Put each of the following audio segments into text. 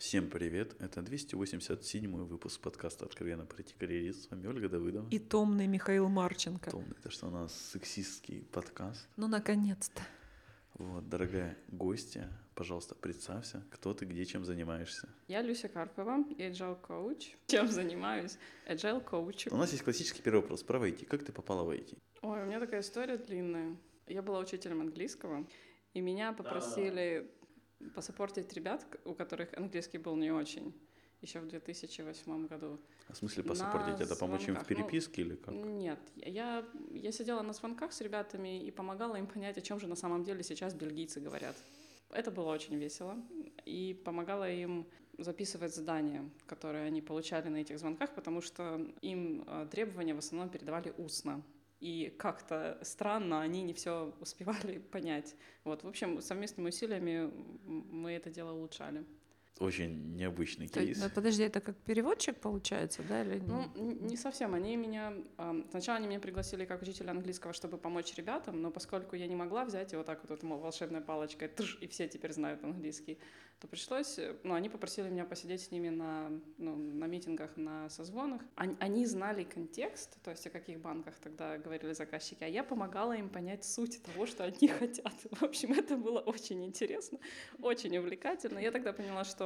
Всем привет! Это 287 выпуск подкаста «Откровенно пройти карьерист». С вами Ольга Давыдова. И томный Михаил Марченко. Томный, это что у нас сексистский подкаст. Ну, наконец-то. Вот, дорогая гостья, пожалуйста, представься, кто ты, где, чем занимаешься. Я Люся Карпова, agile coach. Чем занимаюсь? Agile coach. У нас есть классический первый вопрос про IT. Как ты попала в IT? Ой, у меня такая история длинная. Я была учителем английского, и меня попросили посопортить ребят, у которых английский был не очень, еще в 2008 году. А в смысле посопортить? Это помочь им в звонках. переписке или как? Нет, я, я сидела на звонках с ребятами и помогала им понять, о чем же на самом деле сейчас бельгийцы говорят. Это было очень весело. И помогала им записывать задания, которые они получали на этих звонках, потому что им э, требования в основном передавали устно. И как-то странно они не все успевали понять. Вот, в общем, совместными усилиями мы это дело улучшали. Очень необычный То кейс. ну, подожди, это как переводчик получается, да? Или... Ну, не совсем. Они меня... Сначала они меня пригласили как учителя английского, чтобы помочь ребятам, но поскольку я не могла взять и вот так вот этой мол, волшебной палочкой, тыш, и все теперь знают английский, то пришлось... Ну, они попросили меня посидеть с ними на, ну, на митингах, на созвонах. Они, они знали контекст, то есть о каких банках тогда говорили заказчики, а я помогала им понять суть того, что они хотят. В общем, это было очень интересно, очень увлекательно. Я тогда поняла, что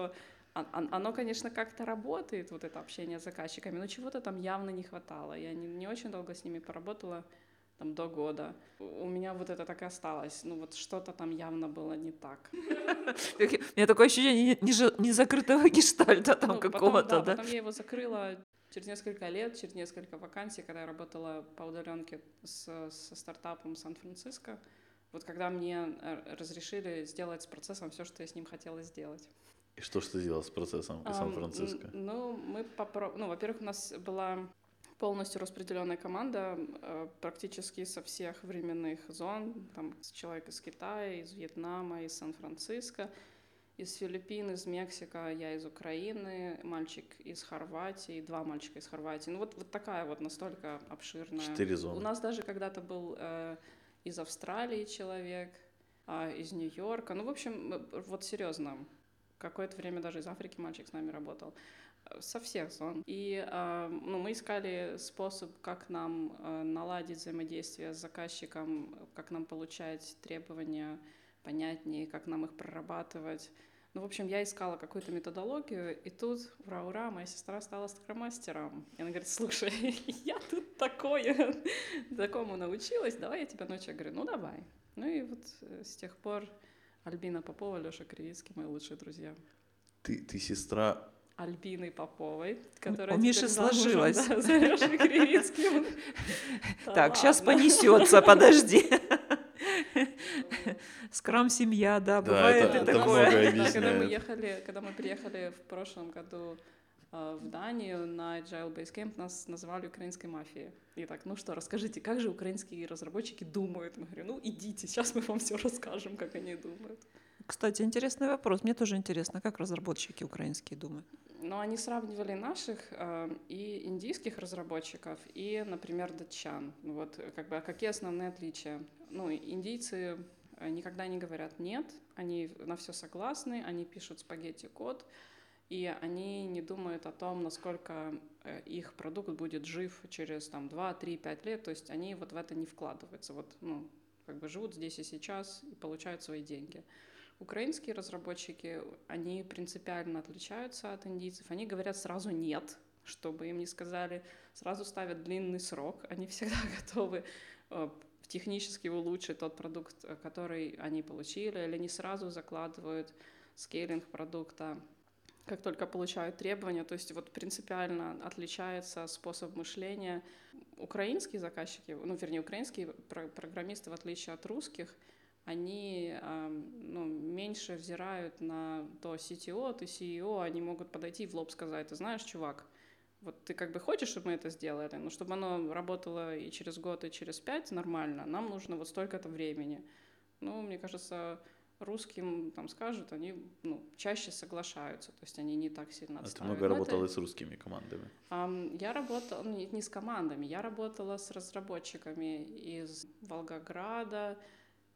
он- он- оно, конечно, как-то работает, вот это общение с заказчиками, но чего-то там явно не хватало. Я не, не очень долго с ними поработала, там, до года. У меня вот это так и осталось. Ну, вот что-то там явно было не так. У меня такое ощущение не, не же- не закрытого гештальта там Ну, какого-то, да? Потом я его закрыла через несколько лет, через несколько вакансий, когда я работала по удаленке со стартапом Сан-Франциско. Вот когда мне э, разрешили сделать с процессом все, что я с ним хотела сделать. И что ж ты сделал с процессом Ам, Сан-Франциско? Ну, мы попробовали... Ну, во-первых, у нас была полностью распределенная команда э, практически со всех временных зон. Там человек из Китая, из Вьетнама, из Сан-Франциско, из Филиппин, из Мексика, я из Украины, мальчик из Хорватии, два мальчика из Хорватии. Ну, вот, вот такая вот настолько обширная. Четыре У зоны. нас даже когда-то был э, из Австралии человек, а, из Нью-Йорка. Ну, в общем, э, вот серьезно, какое-то время даже из Африки мальчик с нами работал. Э, Со всех зон. И э, ну, мы искали способ, как нам э, наладить взаимодействие с заказчиком, как нам получать требования понятнее, как нам их прорабатывать. Ну, в общем, я искала какую-то методологию, и тут, ура-ура, моя сестра стала скромастером. И она говорит, слушай, я тут такое, такому научилась, давай я тебя научу. Я говорю, ну давай. Ну и вот с тех пор Альбина Попова, Леша Кривицкий, мои лучшие друзья. Ты, ты сестра Альбины Поповой, которая у Миши замужем, сложилось. да, за Лешей Кривицким. Да Так, сейчас понесется, подожди. Скрам семья, да, Да, бывает это- и это такое. многое Да, когда мы ехали, когда мы приехали в прошлом году в Данию на Agile Basecamp, нас называли украинской мафией. И так, ну что, расскажите, как же украинские разработчики думают? Мы говорим, ну идите, сейчас мы вам все расскажем, как они думают. Кстати, интересный вопрос. Мне тоже интересно, как разработчики украинские думают. Но они сравнивали наших э, и индийских разработчиков, и, например, датчан. Ну Вот э, как бы а какие основные отличия? Ну, индийцы э, никогда не говорят нет, они на все согласны, они пишут спагетти код, и они не думают о том, насколько э, их продукт будет жив через там 2, 3, 5 лет. То есть они вот в это не вкладываются. Вот, ну, как бы живут здесь и сейчас и получают свои деньги. Украинские разработчики, они принципиально отличаются от индийцев. Они говорят сразу «нет», чтобы им не сказали, сразу ставят длинный срок. Они всегда готовы э, технически улучшить тот продукт, э, который они получили, или они сразу закладывают скейлинг продукта, как только получают требования. То есть вот принципиально отличается способ мышления. Украинские заказчики, ну, вернее, украинские про- программисты, в отличие от русских, они ну, меньше взирают на то CTO, ты CEO, они могут подойти и в лоб сказать, ты знаешь, чувак, вот ты как бы хочешь, чтобы мы это сделали, но чтобы оно работало и через год, и через пять нормально, нам нужно вот столько-то времени. Ну, мне кажется, русским там скажут, они ну, чаще соглашаются, то есть они не так сильно А ты много Но это- работала с русскими командами. Ам, Я работала ну, не, не с командами, я работала с разработчиками из Волгограда,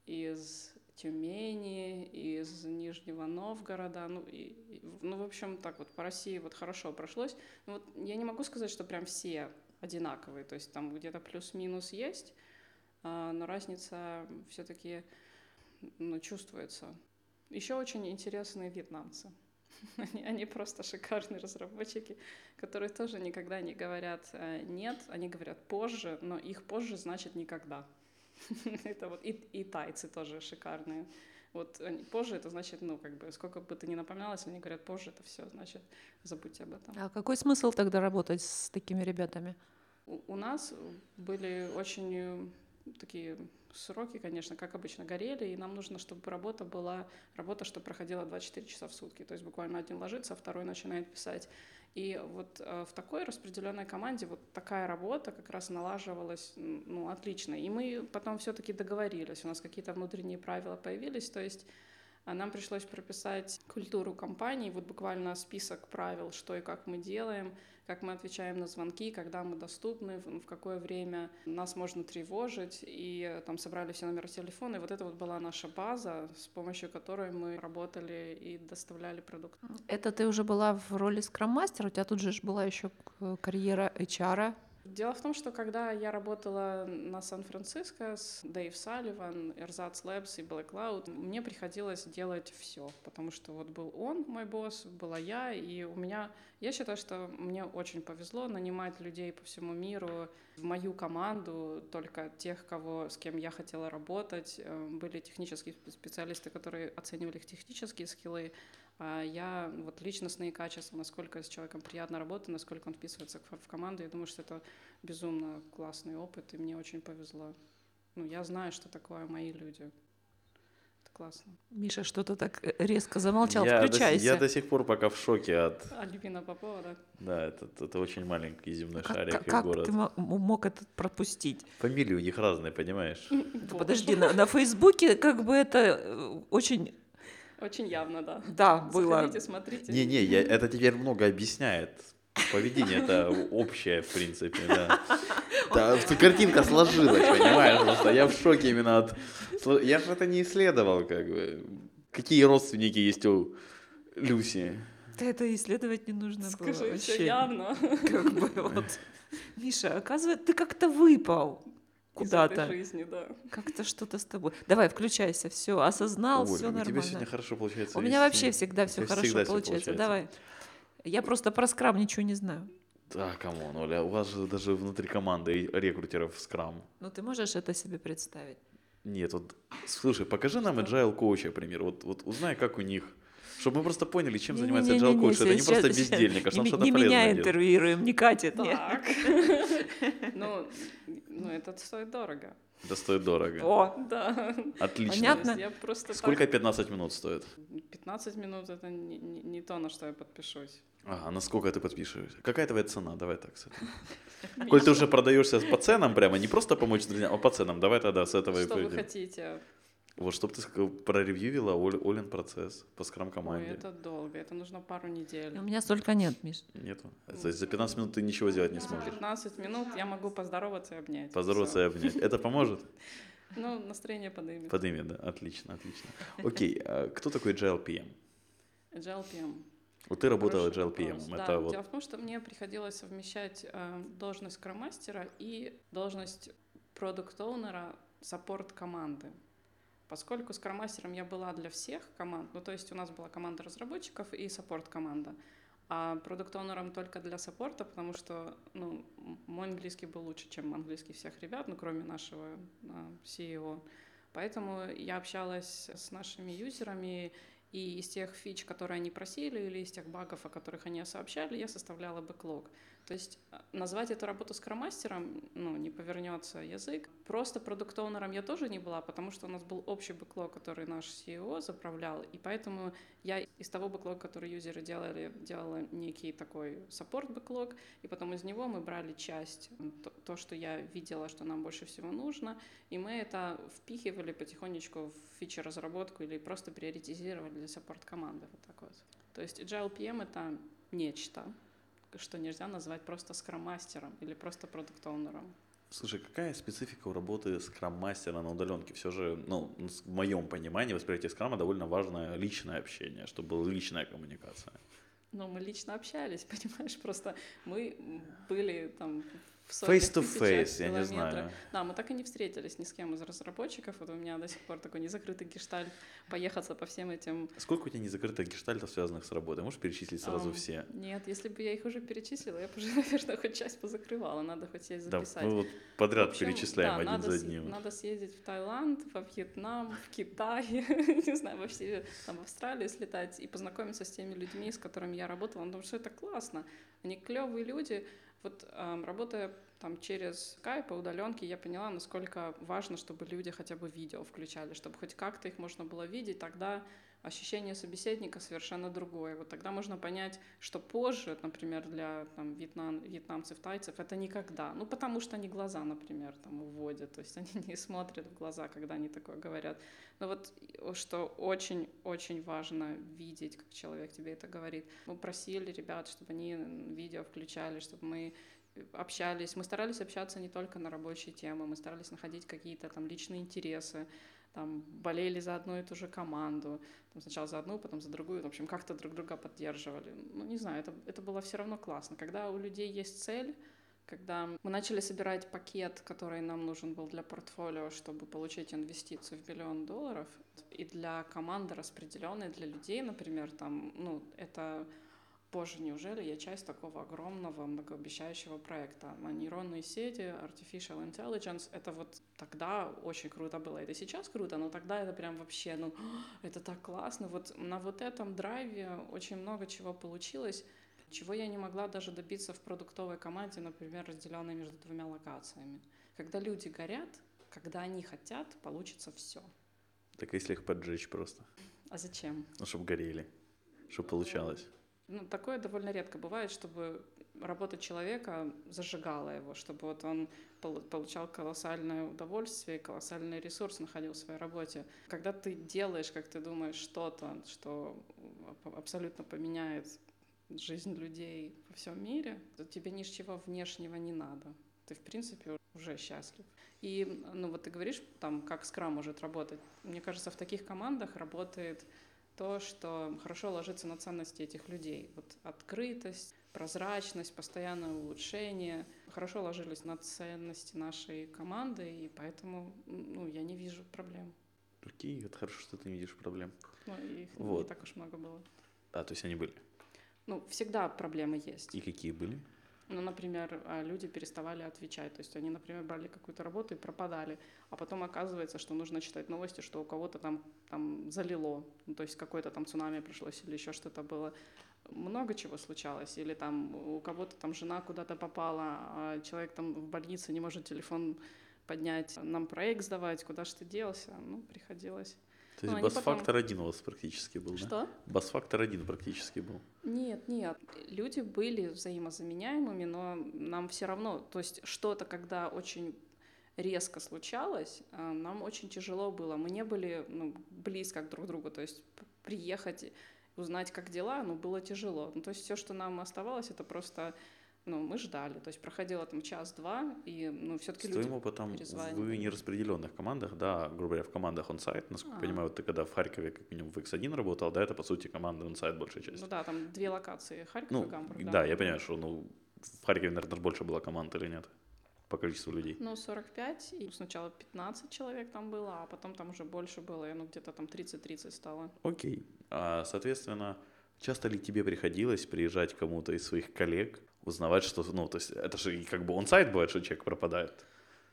из Тюмени, из Нижнего Новгорода, ну, и, ну, в общем, так вот по России вот хорошо прошлось. Ну, вот я не могу сказать, что прям все одинаковые, то есть там где-то плюс-минус есть, а, но разница все-таки ну, чувствуется. Еще очень интересные вьетнамцы. Они, они просто шикарные разработчики, которые тоже никогда не говорят э, нет, они говорят позже, но их позже значит никогда. Это вот и, и тайцы тоже шикарные. Вот позже это значит, ну, как бы, сколько бы ты ни напоминалась, они говорят, позже это все, значит, забудьте об этом. А какой смысл тогда работать с такими ребятами? У, у нас были очень такие сроки, конечно, как обычно, горели, и нам нужно, чтобы работа была, работа, что проходила 24 часа в сутки. То есть буквально один ложится, а второй начинает писать. И вот э, в такой распределенной команде вот такая работа как раз налаживалась ну, отлично. И мы потом все-таки договорились, у нас какие-то внутренние правила появились, то есть а нам пришлось прописать культуру компании, вот буквально список правил, что и как мы делаем, как мы отвечаем на звонки, когда мы доступны, в какое время нас можно тревожить, и там собрали все номера телефона, и вот это вот была наша база, с помощью которой мы работали и доставляли продукт. Это ты уже была в роли скрам-мастера, у тебя тут же была еще карьера HR, Дело в том, что когда я работала на Сан-Франциско с Дэйв Салливан, Ersatz Labs и Black Cloud, мне приходилось делать все, потому что вот был он, мой босс, была я, и у меня, я считаю, что мне очень повезло нанимать людей по всему миру в мою команду, только тех, кого, с кем я хотела работать. Э, были технические специалисты, которые оценивали их технические скиллы, а я вот личностные качества, насколько с человеком приятно работать, насколько он вписывается в команду, я думаю, что это безумно классный опыт, и мне очень повезло. Ну, я знаю, что такое мои люди. Классно. Миша что-то так э, резко замолчал, я включайся. До, я до сих пор пока в шоке от... Альбина Попова, да? Да, это, это очень маленький земной как, шарик как, и как город. ты мог это пропустить? Фамилии у них разные, понимаешь? Подожди, на, на Фейсбуке как бы это э, очень очень явно, да. Да, было. Заходите, смотрите. Не-не, это теперь много объясняет. Поведение это общее, в принципе, да. да. Картинка сложилась, понимаешь, просто я в шоке именно от... Я же это не исследовал, как бы. Какие родственники есть у Люси? Да это исследовать не нужно Скажи, было вообще. все явно. Как бы вот. Миша, оказывается, ты как-то выпал куда-то. жизни, да. Как-то что-то с тобой. Давай, включайся, все, осознал, все у нормально. тебя сегодня хорошо получается. У меня вообще всегда все хорошо всегда всё получается. Давай. Я просто про Scrum ничего не знаю. Да, come on, Оля, у вас же даже внутри команды рекрутеров Scrum. Ну ты можешь это себе представить? Нет, вот, слушай, покажи нам agile коуча, пример, вот, вот узнай, как у них чтобы мы просто поняли, чем занимается Не-не-не-не, agile коуч. Это не сейчас- просто бездельник, а что он Не, что-то не полезное меня делает. интервьюируем, не катит. нет. Так. Ну, ну, это стоит дорого. Это стоит дорого. О, Да. Отлично. Понятно. Я просто Сколько так- 15 минут стоит? 15 минут это не, не- не то, на что я подпишусь. Ага, на сколько ты подпишешься? Какая твоя цена? Давай так. Коль ты уже продаешься по ценам прямо, не просто помочь друзьям, а по ценам, давай тогда с этого и Что вы пойдем. хотите? Вот, чтобы ты проревьювила Оль- Олин процесс по Ой, скрам-команде. это долго, это нужно пару недель. у меня столько нет, Миш. Нету. То есть за 15 минут ты ничего сделать не За сможешь. 15 минут я могу поздороваться и обнять. Поздороваться и обнять. Это поможет? Всё. Ну, настроение поднимет. Подымет, да? Отлично, отлично. Окей, а кто такой Agile PM? Agile PM. Вот ты работала Хороший Agile PM. вопрос. Это да, вот Дело в том, что мне приходилось совмещать э, должность скромастера и должность продукт-оунера саппорт команды. Поскольку скромастером я была для всех команд, ну то есть у нас была команда разработчиков и саппорт-команда, а продукт-оунером только для саппорта, потому что ну, мой английский был лучше, чем английский всех ребят, ну кроме нашего э, CEO. Поэтому я общалась с нашими юзерами, и из тех фич, которые они просили, или из тех багов, о которых они сообщали, я составляла backlog. То есть а, назвать эту работу scrum master ом, ну, не повернется язык. Просто product owner ом я тоже не была, потому что у нас был общий backlog, который наш CEO заправлял, и поэтому я из того backlog а, который юзеры делали, делала некий такой support backlog, и потом из него мы брали часть, то, то, что я видела, что нам больше всего нужно, и мы это впихивали потихонечку в фичи-разработку или просто приоритизировали для саппорт-команды. Вот так вот. То есть Agile PM — это нечто, что нельзя назвать просто скромастером или просто продукт-оунером. Слушай, какая специфика у работы скрам-мастера на удаленке? Все же, ну, в моем понимании, восприятие скрама довольно важное личное общение, чтобы была личная коммуникация. Ну, мы лично общались, понимаешь, просто мы были там в Face to face, я не знаю. Да, мы так и не встретились ни с кем из разработчиков. Вот у меня до сих пор такой незакрытый гештальт поехаться по всем этим. Сколько у тебя незакрытых гештальтов, связанных с работой? Можешь перечислить сразу um, все? Нет, если бы я их уже перечислила, я бы уже, наверное, хоть часть позакрывала. Надо хоть сесть записать. Да, мы вот подряд общем, перечисляем да, один надо, за одним. Надо съездить в Таиланд, во Вьетнам, в Китай, не знаю, во все, там, в Австралию слетать и познакомиться с теми людьми, с которыми я работала. Потому что это классно. Они клевые люди, вот работая там через скайп и удаленки, я поняла, насколько важно, чтобы люди хотя бы видео включали, чтобы хоть как-то их можно было видеть, тогда ощущение собеседника совершенно другое. Вот тогда можно понять, что позже, например, для там, вьетнам, вьетнамцев, тайцев, это никогда. Ну, потому что они глаза, например, там уводят, то есть они не смотрят в глаза, когда они такое говорят. Но вот что очень-очень важно видеть, как человек тебе это говорит. Мы просили ребят, чтобы они видео включали, чтобы мы общались. Мы старались общаться не только на рабочие темы, мы старались находить какие-то там личные интересы, там, болели за одну и ту же команду, там, сначала за одну, потом за другую, в общем, как-то друг друга поддерживали. Ну, не знаю, это, это было все равно классно. Когда у людей есть цель, когда мы начали собирать пакет, который нам нужен был для портфолио, чтобы получить инвестицию в миллион долларов, и для команды распределенной, для людей, например, там, ну, это Боже, неужели я часть такого огромного, многообещающего проекта? На нейронные сети, artificial intelligence, это вот тогда очень круто было. Это сейчас круто, но тогда это прям вообще, ну, это так классно. Вот на вот этом драйве очень много чего получилось, чего я не могла даже добиться в продуктовой команде, например, разделенной между двумя локациями. Когда люди горят, когда они хотят, получится все. Так если их поджечь просто? А зачем? Ну, чтобы горели, чтобы получалось. Ну, такое довольно редко бывает, чтобы работа человека зажигала его, чтобы вот он получал колоссальное удовольствие, колоссальный ресурс находил в своей работе. Когда ты делаешь, как ты думаешь, что-то, что абсолютно поменяет жизнь людей во всем мире, то тебе ничего внешнего не надо. Ты, в принципе, уже счастлив. И, ну, вот ты говоришь, там, как скрам может работать. Мне кажется, в таких командах работает то, что хорошо ложится на ценности этих людей. Вот открытость, прозрачность, постоянное улучшение хорошо ложились на ценности нашей команды, и поэтому ну, я не вижу проблем. Окей, это хорошо, что ты не видишь проблем. Ну, их вот. не так уж много было. А, то есть они были? Ну, всегда проблемы есть. И какие были? Ну, например, а, люди переставали отвечать. То есть они, например, брали какую-то работу и пропадали. А потом оказывается, что нужно читать новости, что у кого-то там, там залило. Ну, то есть какое-то там цунами пришлось или еще что-то было. Много чего случалось. Или там у кого-то там жена куда-то попала, а человек там в больнице не может телефон поднять, нам проект сдавать, куда же ты делся? Ну, приходилось. То есть ну, бас-фактор потом... один у вас практически был, Что? да? Бас-фактор один практически был. Нет, нет. Люди были взаимозаменяемыми, но нам все равно, то есть что-то, когда очень резко случалось, а, нам очень тяжело было. Мы не были ну, близко друг к другу, то есть приехать, узнать, как дела, ну, было тяжело. Ну, то есть все, что нам оставалось, это просто ну, мы ждали, то есть проходило там час-два, и, ну, все-таки люди опытом вы не распределенных командах, да, грубо говоря, в командах on-site, насколько я понимаю, ты когда в Харькове, как минимум, в X1 работал, да, это, по сути, команда on-site большая часть. Ну да, там две локации, Харьков ну, и Гамбург. Да, да, я понимаю, что, ну, в Харькове, наверное, больше было команд или нет? по количеству людей? Ну, 45, и сначала 15 человек там было, а потом там уже больше было, и ну, где-то там 30-30 стало. Окей. А, соответственно, часто ли тебе приходилось приезжать кому-то из своих коллег узнавать, что, ну, то есть это же как бы он-сайт бывает, что человек пропадает.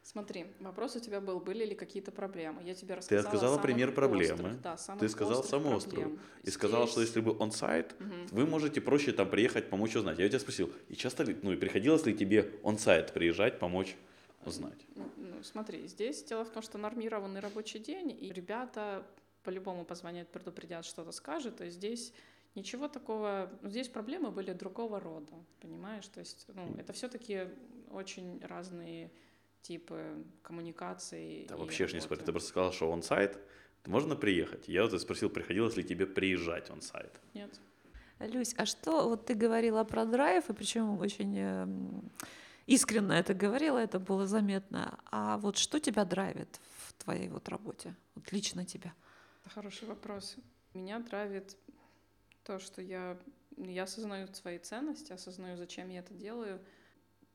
Смотри, вопрос у тебя был, были ли какие-то проблемы. Я тебе рассказала Ты сказала пример проблемы. Острых, да, Ты сказал саму острую. И Здесь... сказал, что если бы он-сайт, угу. вы можете проще там приехать, помочь узнать. Я у тебя спросил, и часто ли, ну и приходилось ли тебе он-сайт приезжать, помочь узнать? Ну, ну, смотри, здесь дело в том, что нормированный рабочий день, и ребята по-любому позвонят, предупредят, что-то скажут, и здесь Ничего такого, ну, здесь проблемы были другого рода, понимаешь? То есть, ну, это все-таки очень разные типы коммуникации. Да вообще же не спорю, ты просто сказал, что он сайт, можно приехать. Я вот спросил, приходилось ли тебе приезжать он сайт. Нет. Люсь, а что, вот ты говорила про драйв, и причем очень э, искренне это говорила, это было заметно. А вот что тебя драйвит в твоей вот работе, вот лично тебя? Хороший вопрос. Меня драйвит то, что я, я осознаю свои ценности, осознаю, зачем я это делаю,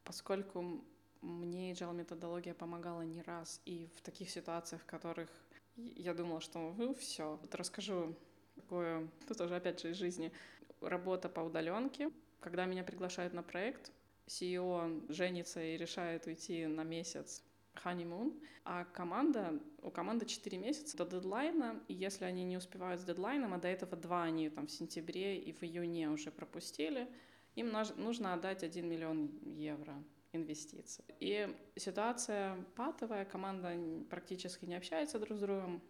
поскольку мне agile методология помогала не раз, и в таких ситуациях, в которых я думала, что ну все. Вот расскажу такое, тут тоже опять же из жизни, работа по удаленке. Когда меня приглашают на проект, CEO женится и решает уйти на месяц honeymoon, а команда, у команды 4 месяца до дедлайна, и если они не успевают с дедлайном, а до этого два они там в сентябре и в июне уже пропустили, им нужно отдать 1 миллион евро инвестиций. И ситуация патовая, команда практически не общается друг с другом.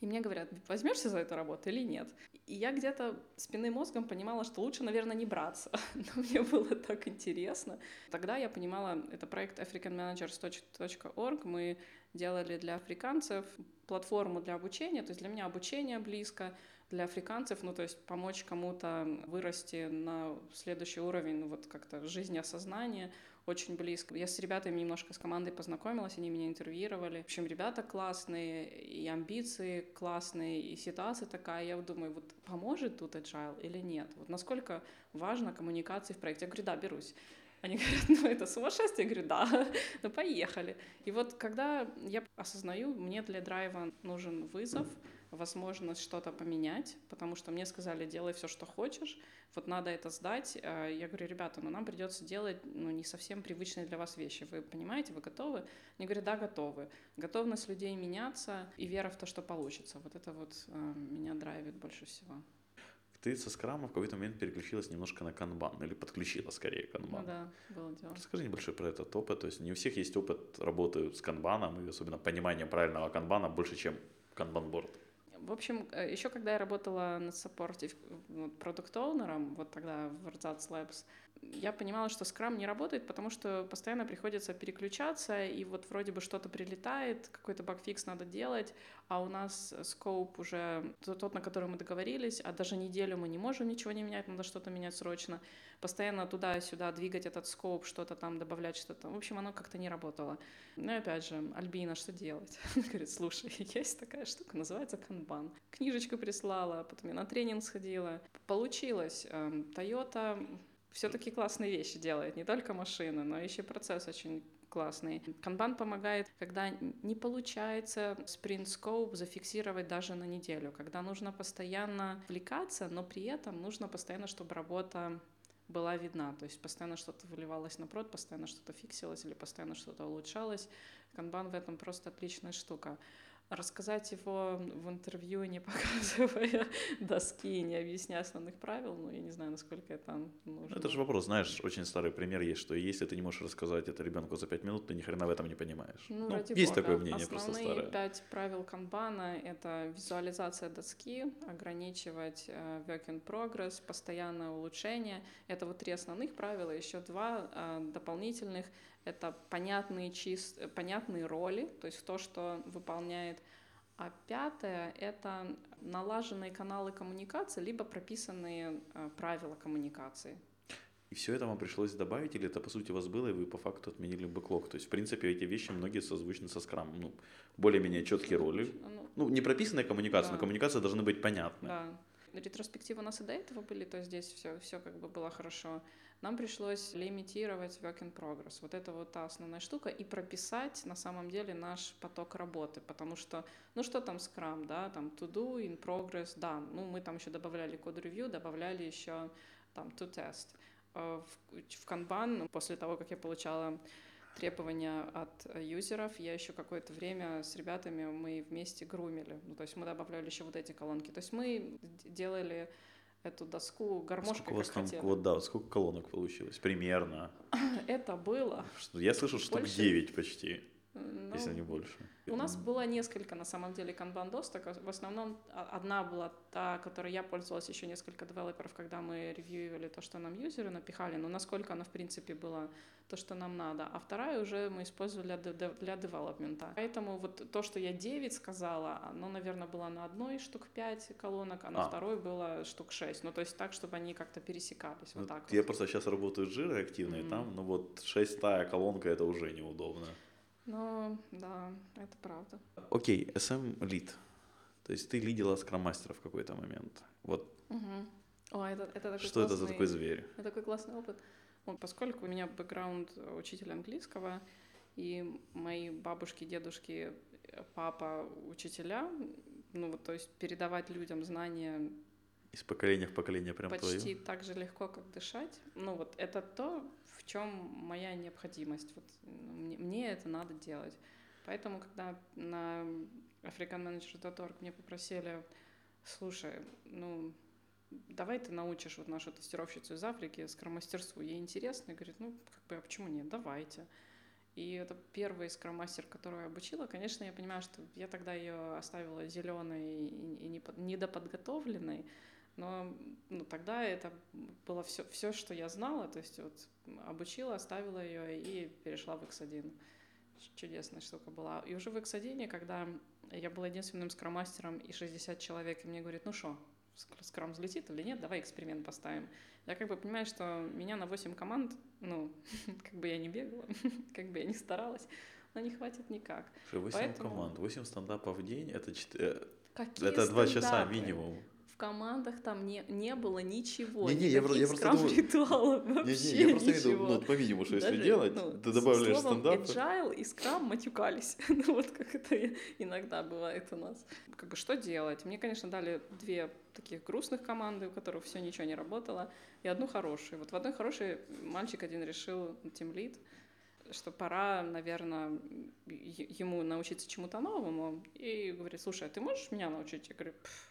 И мне говорят, возьмешься за эту работу или нет? И я где-то спинным мозгом понимала, что лучше, наверное, не браться. Но мне было так интересно. Тогда я понимала, это проект africanmanagers.org. Мы делали для африканцев платформу для обучения. То есть для меня обучение близко, для африканцев, ну, то есть помочь кому-то вырасти на следующий уровень, ну, вот как-то жизнеосознания, очень близко. Я с ребятами немножко с командой познакомилась, они меня интервьюировали. В общем, ребята классные, и амбиции классные, и ситуация такая. Я думаю, вот поможет тут agile или нет? Вот насколько важна коммуникация в проекте? Я говорю, да, берусь. Они говорят, ну это сумасшествие. Я говорю, да, ну поехали. И вот когда я осознаю, мне для драйва нужен вызов, возможность что-то поменять, потому что мне сказали, делай все, что хочешь, вот надо это сдать. А я говорю, ребята, ну нам придется делать ну, не совсем привычные для вас вещи. Вы понимаете, вы готовы? Они говорят, да, готовы. Готовность людей меняться и вера в то, что получится. Вот это вот э, меня драйвит больше всего. Ты со скрама в какой-то момент переключилась немножко на канбан, или подключила скорее канбан. Ну да, было дело. Расскажи небольшой про этот опыт. То есть не у всех есть опыт работы с канбаном, и особенно понимание правильного канбана больше, чем канбан-борд. В общем, э, еще когда я работала над саппорте продукт-оунером, вот тогда в Ersatz Labs, я понимала, что Scrum не работает, потому что постоянно приходится переключаться, и вот вроде бы что-то прилетает, какой-то багфикс надо делать, а у нас скоуп уже тот, на который мы договорились, а даже неделю мы не можем ничего не менять, надо что-то менять срочно. Постоянно туда-сюда двигать этот скоуп, что-то там добавлять, что-то. В общем, оно как-то не работало. Ну и опять же, Альбина, что делать? говорит, слушай, есть такая штука, называется канбан. Книжечку прислала, потом я на тренинг сходила. Получилось. Эм, Toyota все-таки классные вещи делает, не только машины, но еще процесс очень классный. Канбан помогает, когда не получается sprint scope зафиксировать даже на неделю, когда нужно постоянно влекаться, но при этом нужно постоянно, чтобы работа была видна, то есть постоянно что-то выливалось на прод, постоянно что-то фиксилось или постоянно что-то улучшалось. Канбан в этом просто отличная штука рассказать его в интервью, не показывая доски, не объясняя основных правил, ну, я не знаю, насколько это нужно. Это же вопрос, знаешь, очень старый пример есть, что если ты не можешь рассказать это ребенку за пять минут, ты ни хрена в этом не понимаешь. Ну, ну есть бога. такое мнение, Основные просто старое. пять правил канбана — это визуализация доски, ограничивать uh, work in progress, постоянное улучшение. Это вот три основных правила, еще два uh, дополнительных — это понятные, чист... понятные роли, то есть то, что выполняет. А пятое — это налаженные каналы коммуникации, либо прописанные э, правила коммуникации. И все это вам пришлось добавить, или это по сути у вас было, и вы по факту отменили бэклог? То есть, в принципе, эти вещи многие созвучны со скрам. Ну, более-менее четкие роли. Ну, ну, не прописанная коммуникация, да. но коммуникация должна быть понятной. Да. Ретроспективы у нас и до этого были, то здесь все, все как бы было хорошо нам пришлось лимитировать work in progress. Вот это вот та основная штука. И прописать на самом деле наш поток работы. Потому что, ну что там Scrum, да, там to do, in progress, да. Ну мы там еще добавляли код ревью, добавляли еще там to test. А в, в Kanban, ну, после того, как я получала требования от юзеров. Я еще какое-то время с ребятами мы вместе грумили. Ну, то есть мы добавляли еще вот эти колонки. То есть мы делали эту доску гармошкой, сколько у вас там, Вот, да, сколько колонок получилось? Примерно. Это было. Что, я слышал, штук больше... 9 почти. Ну, если не больше. У нас было несколько, на самом деле, канбан-досток. В основном а, одна была та, которой я пользовалась, еще несколько девелоперов, когда мы ревьюивали то, что нам юзеры напихали, но насколько она, в принципе, была то, что нам надо. А вторая уже мы использовали для, для девелопмента. Поэтому вот то, что я 9 сказала, оно, наверное, было на одной штук 5 колонок, а на А. второй было штук 6. Ну, то есть так, чтобы они как-то пересекались. Ну, Вот так я вот. просто сейчас работаю с жирой активно, и Мгм. там, ну вот, шестая колонка, это уже неудобно. Ну, да, это правда. Окей, SM лид. То есть ты лидила скрам-мастера в какой-то момент. Вот Мгм. О, это, это такой что это за классный- такой зверь? Это такой классный опыт. Ну, поскольку у меня бэкграунд учителя английского, и мои бабушки, дедушки, папа учителя, ну вот, то есть передавать людям знания Из поколения в поколение прям почти твою? так же легко, как дышать. Ну вот это то, в чем моя необходимость. Вот, ну, мне, мне это надо делать. Поэтому, когда на africanmanager.org мне попросили, слушай, ну, давай ты научишь вот нашу тестировщицу из Африки скромастерству, ей интересно, и говорит, ну, как бы, а почему нет, давайте. И это первый скроммастер, которого я обучила. Конечно, я понимаю, что я тогда ее оставила зеленой и, недоподготовленной, но ну, тогда это было все, все, что я знала, то есть вот обучила, оставила ее и перешла в X1. Чудесная штука была. И уже в X1, когда я была единственным скромастером и 60 человек, и мне говорят, ну что, скрам взлетит или нет, давай эксперимент поставим. Я как бы понимаю, что меня на 8 команд, ну, как бы я не бегала, как бы я не старалась, но не хватит никак. Слушай, 8 Поэтому- команд, 8 стендапов в день, это, чет- э, Какие это 2 часа минимум. В командах там не, не было ничего. Не-не, я про- я никаких просто думаю- скрам-ритуалов, Не-не, вообще я просто ничего. видел, ну, по-видимому, что если делать, ну, ты добавляешь стендапы. agile и скрам матюкались. ну, вот как это иногда бывает у нас. Как бы что делать? Мне, конечно, дали две таких грустных команды, у которых все ничего не работало, и одну хорошую. Вот в одной хорошей мальчик один решил, тем лид, что пора, наверное, ему научиться чему-то новому. И говорит, слушай, а ты можешь меня научить? Я говорю, «Пф,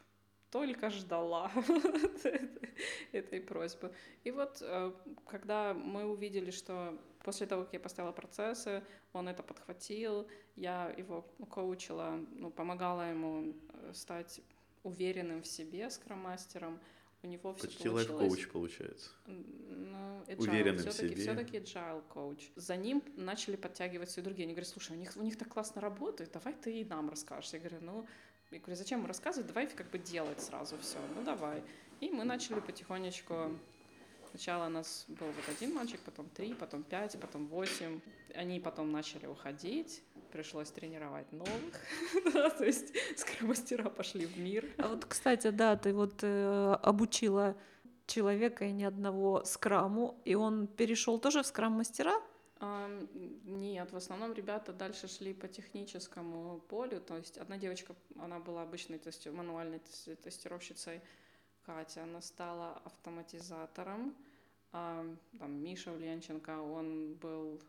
только ждала этой просьбы. И вот э, когда мы увидели, что после того, как я поставила процессы, он это подхватил, я его коучила, ну, помогала ему э, стать уверенным в себе скромастером, у него все Почти получилось. лайф-коуч получается. Ну, Уверенный в все-таки, себе. все-таки agile коуч. За ним начали подтягиваться и другие. Они говорят, слушай, у них, у них так классно работает, давай ты и нам расскажешь. Я говорю, ну, я говорю, зачем рассказывать, давай как бы делать сразу все, ну давай. И мы начали потихонечку Сначала у нас был вот один мальчик, потом три, потом пять, потом восемь. Они потом начали уходить, пришлось тренировать новых. Да, То есть скромастера пошли в мир. А вот, кстати, да, ты вот э, обучила человека и ни одного скраму, и он перешел тоже в скрам-мастера? Нет, в основном ребята дальше шли по техническому полю. То есть одна девочка, она была обычной тести- мануальной тес- тестировщицей, Катя, она стала автоматизатором. Там Миша Ульянченко, он был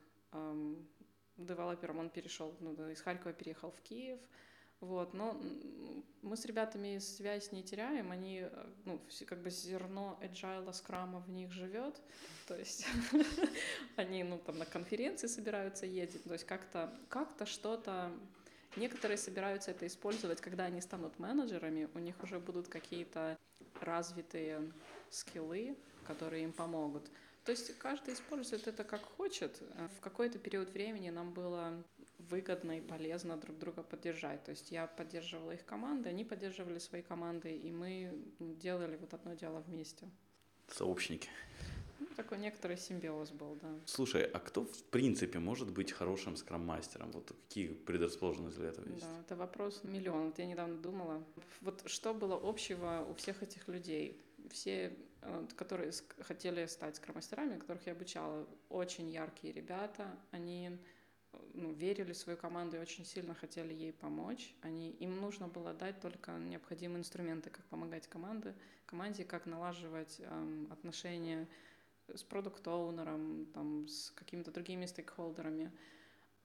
девелопером, он перешел, ну, из Харькова переехал в Киев. Вот, но мы с ребятами связь не теряем, они, э, ну, как бы зерно agile скрама в них живет, то есть они, ну, там на конференции собираются ездить, то есть как-то, как-то что-то, некоторые собираются это использовать, когда они станут менеджерами, у них уже будут какие-то развитые скиллы, которые им помогут. То есть каждый использует это как хочет. Э, В какой-то период времени нам было выгодно и полезно друг друга поддержать. То есть я поддерживала их команды, они поддерживали свои команды, и мы делали вот одно дело вместе. Сообщники. Ну, такой некоторый симбиоз был, да. Слушай, а кто в принципе может быть хорошим скрам-мастером? Вот какие предрасположенности для этого есть? Да, это вопрос миллион. Вот я недавно думала, вот что было общего у всех этих людей? Все, э, которые хотели стать скромастерами, которых я обучала, очень яркие ребята, они ну, верили в свою команду и очень сильно хотели ей помочь. Они, им нужно было дать только необходимые инструменты, как помогать команде, команде, как налаживать эм, отношения с продукт-оунером, там, с какими-то другими стейкхолдерами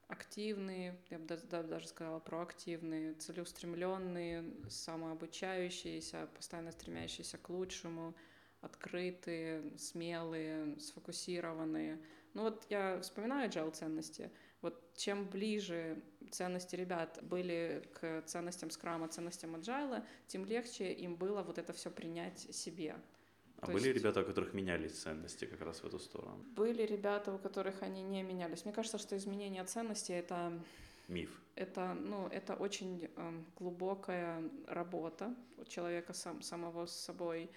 активные, я бы даже, да- даже сказала проактивные, целеустремленные, самообучающиеся, постоянно стремящиеся к лучшему, открытые, смелые, сфокусированные. Ну вот я вспоминаю agile ценности. Вот чем ближе ценности ребят были к ценностям скрама, ценностям agile, тем легче им было вот это все принять себе. А То были есть- ребята, у которых менялись ценности как раз в эту сторону? Были ребята, у которых они не менялись. Мне кажется, что изменение ценностей это Миф. это, ну, это очень эм, глубокая работа у человека сам, самого с собой.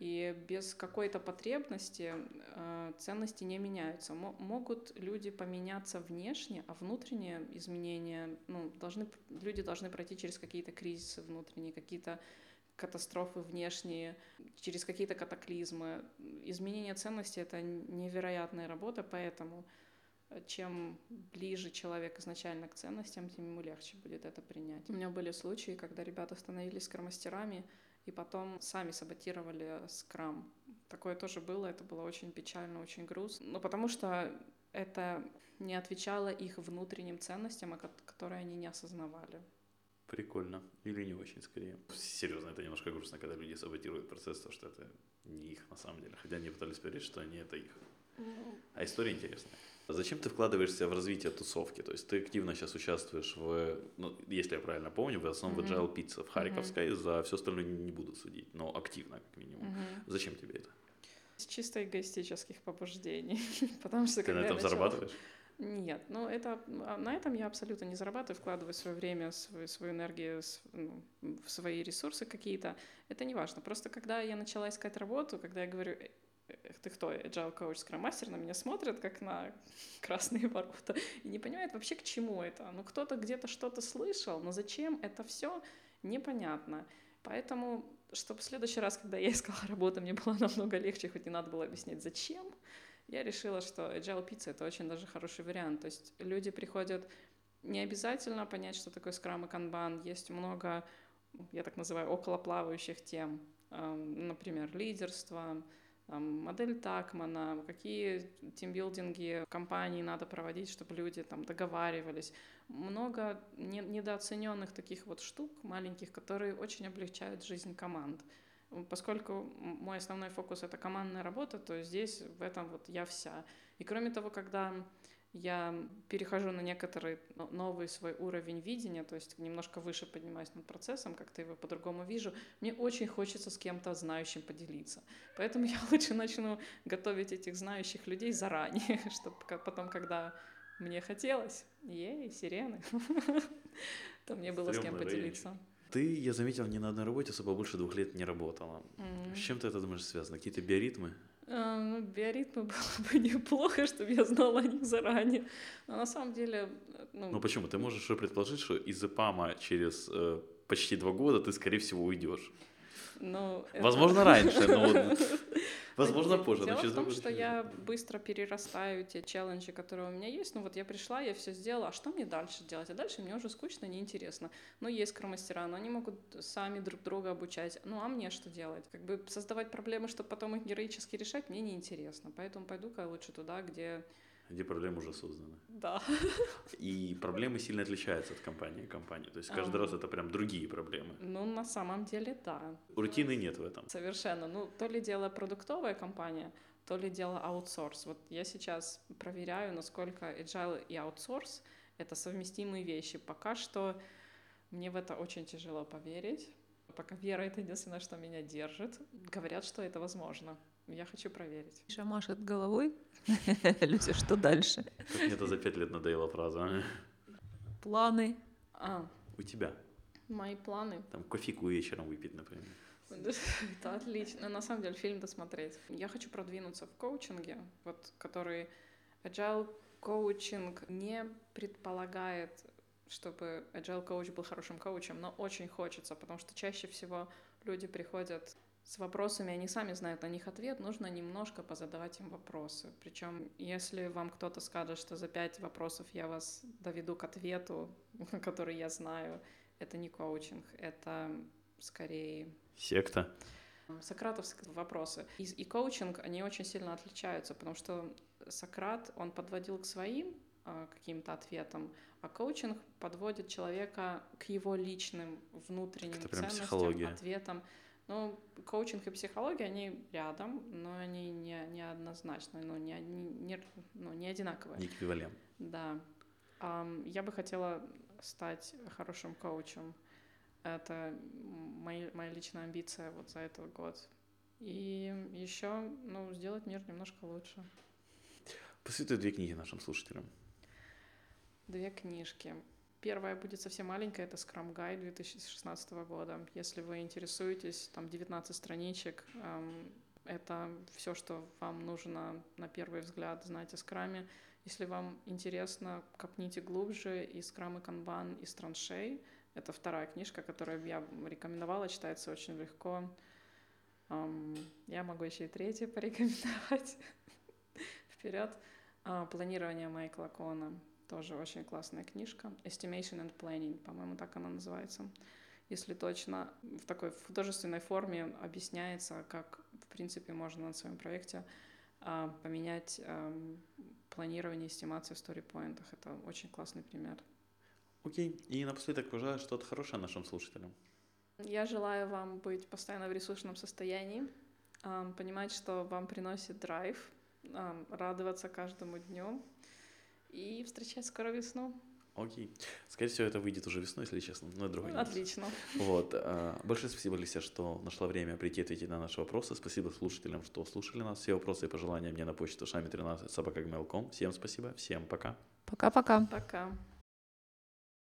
И без какой-то потребности э, ценности не меняются. Мо- могут люди поменяться внешне, а внутренние изменения, ну, должны, люди должны пройти через какие-то кризисы внутренние, какие-то катастрофы внешние, через какие-то катаклизмы. Изменение ценностей — это невероятная работа, поэтому э, чем ближе человек изначально к ценностям, тем ему легче будет это принять. У меня были случаи, когда ребята становились скромастерами и потом сами саботировали скрам. Такое тоже было, это было очень печально, очень грустно. Ну, потому что это не отвечало их внутренним ценностям, которые они не осознавали. Прикольно. Или не очень, скорее. Серьезно, это немножко грустно, когда люди саботируют процесс, то что это не их на самом деле. Хотя они пытались поверить, что они это их. А история интересная. А Зачем ты вкладываешься в развитие тусовки? То есть ты активно сейчас участвуешь в, ну, если я правильно помню, в основном в Мгм. Agile Pizza в Харьковской, за все остальное не буду судить, но активно, как минимум. Мгм. Зачем тебе это? С чисто эгоистических побуждений. Потому что Ты когда на этом начала- зарабатываешь? Нет, ну это а на этом я абсолютно не зарабатываю, вкладываю свое время, свою, свою энергию ну, в свои ресурсы какие-то. Это не важно. Просто когда я начала искать работу, когда я говорю, «Э, э, ты кто, agile coach, scrum master, на меня смотрят как на красные ворота и не понимают вообще к чему это. Ну кто-то где-то что-то слышал, но зачем это все непонятно. Поэтому, чтобы в следующий раз, когда я искала работу, мне было намного легче, хоть не надо было объяснять, зачем, я решила, что agile pizza это очень даже хороший вариант. То есть люди приходят не обязательно понять, что такое скрам и канбан. Есть много, я так называю, околоплавающих тем. Эм, Например, лидерство, там, модель Такмана, какие тимбилдинги компании надо проводить, чтобы люди там договаривались. Много не- недооцененных таких вот штук маленьких, которые очень облегчают жизнь команд. Поскольку мой основной фокус это командная работа, то здесь в этом вот я вся. И кроме того, когда я перехожу на некоторый но- новый свой уровень видения, то есть немножко выше поднимаюсь над процессом, как-то его по-другому вижу, мне очень хочется с кем-то знающим поделиться. Поэтому я лучше начну готовить этих знающих людей заранее, чтобы потом, когда мне хотелось, ей, сирены, то мне было с кем поделиться. Ты, я заметил, ни на одной работе особо больше двух лет не работала. С чем ты это думаешь связано? Какие-то биоритмы? А, Ну, биоритмы было бы неплохо, чтобы я знала о них заранее. Но на самом деле, ну, Ну почему? Ты можешь предположить, что из ИПАМа через э, почти два года ты, скорее всего, уйдешь. ну, это- Возможно, раньше, но возможно, Дело позже. но в том, что я быстро перерастаю те челленджи, которые у меня есть. Ну вот я пришла, я все сделала, а что мне дальше делать? А дальше мне уже скучно, неинтересно. Ну есть скромастера, но они могут сами друг друга обучать. Ну а мне что делать? Как бы создавать проблемы, чтобы потом их героически решать, мне неинтересно. Поэтому пойду-ка лучше туда, где... Где проблемы уже созданы. Да. И проблемы сильно отличаются от компании к компании. То есть каждый Ага. раз это прям другие проблемы. Ну на самом деле да. Рутины нет в этом. Совершенно. Ну, то ли дело продуктовая компания, то ли дело аутсорс. Вот я сейчас проверяю, насколько agile и аутсорс — это совместимые вещи. Пока что мне в это очень тяжело поверить. Пока вера — это единственное, что меня держит. Говорят, что это возможно. Я хочу проверить. Миша машет головой. Люся, что дальше? Как мне это за пять лет надоела фраза. а? Планы. А, У тебя. мои планы. Там кофейку вечером выпить, например. Это отлично. На самом деле, фильм досмотреть. Я хочу продвинуться в коучинге, вот, который agile коучинг не предполагает, чтобы agile коуч был хорошим коучем, но очень хочется, потому что чаще всего люди приходят с вопросами, они сами знают на них ответ, нужно немножко позадавать им вопросы. Причем, если вам кто-то скажет, что за пять вопросов я вас доведу к ответу, который я знаю, это не коучинг, это скорее Секта. Сократовские вопросы. И, и коучинг, они очень сильно отличаются, потому что Сократ, он подводил к своим а, каким-то ответам, а коучинг подводит человека к его личным внутренним ценностям, психология. ответам. Ну, коучинг и психология, они рядом, но они не, не однозначны, ну, не, не, ну, не одинаковые. Не эквивалент. Да. Ам, Я бы хотела стать хорошим коучем. Это моя, моя личная амбиция вот за этот год. И еще, ну, сделать мир немножко лучше. Посоветуй две книги нашим слушателям. Две книжки. Первая будет совсем маленькая, это Scrum Guide 2016 года. Если вы интересуетесь, там 19 страничек, эм, это все, что вам нужно на первый взгляд знать о скраме. Если вам интересно, копните глубже и скрам, и канбан, и траншей. Это вторая книжка, которую я рекомендовала, читается очень легко. Um, я могу еще и третью порекомендовать. Вперед. Uh, планирование Майкла Кона. Тоже очень классная книжка. Estimation and Planning, по-моему, так она называется. Если точно, в такой художественной форме объясняется, как, в принципе, можно на своем проекте uh, поменять um, планирование эстимации в сторипоинтах. Это очень классный пример. Окей. И напоследок пожелаю что-то хорошее нашим слушателям. Я желаю вам быть постоянно в ресурсном состоянии, понимать, что вам приносит драйв, радоваться каждому дню и встречать скоро весну. Окей. Скорее всего, это выйдет уже весной, если честно, но это другой Отлично. Вот. А, большое спасибо, Алисия, что нашла время прийти ответить на наши вопросы. Спасибо слушателям, что слушали нас. Все вопросы и пожелания мне на почту шами13 собакагмейл.ком. Всем спасибо, всем пока. Пока-пока. Пока. -пока. пока.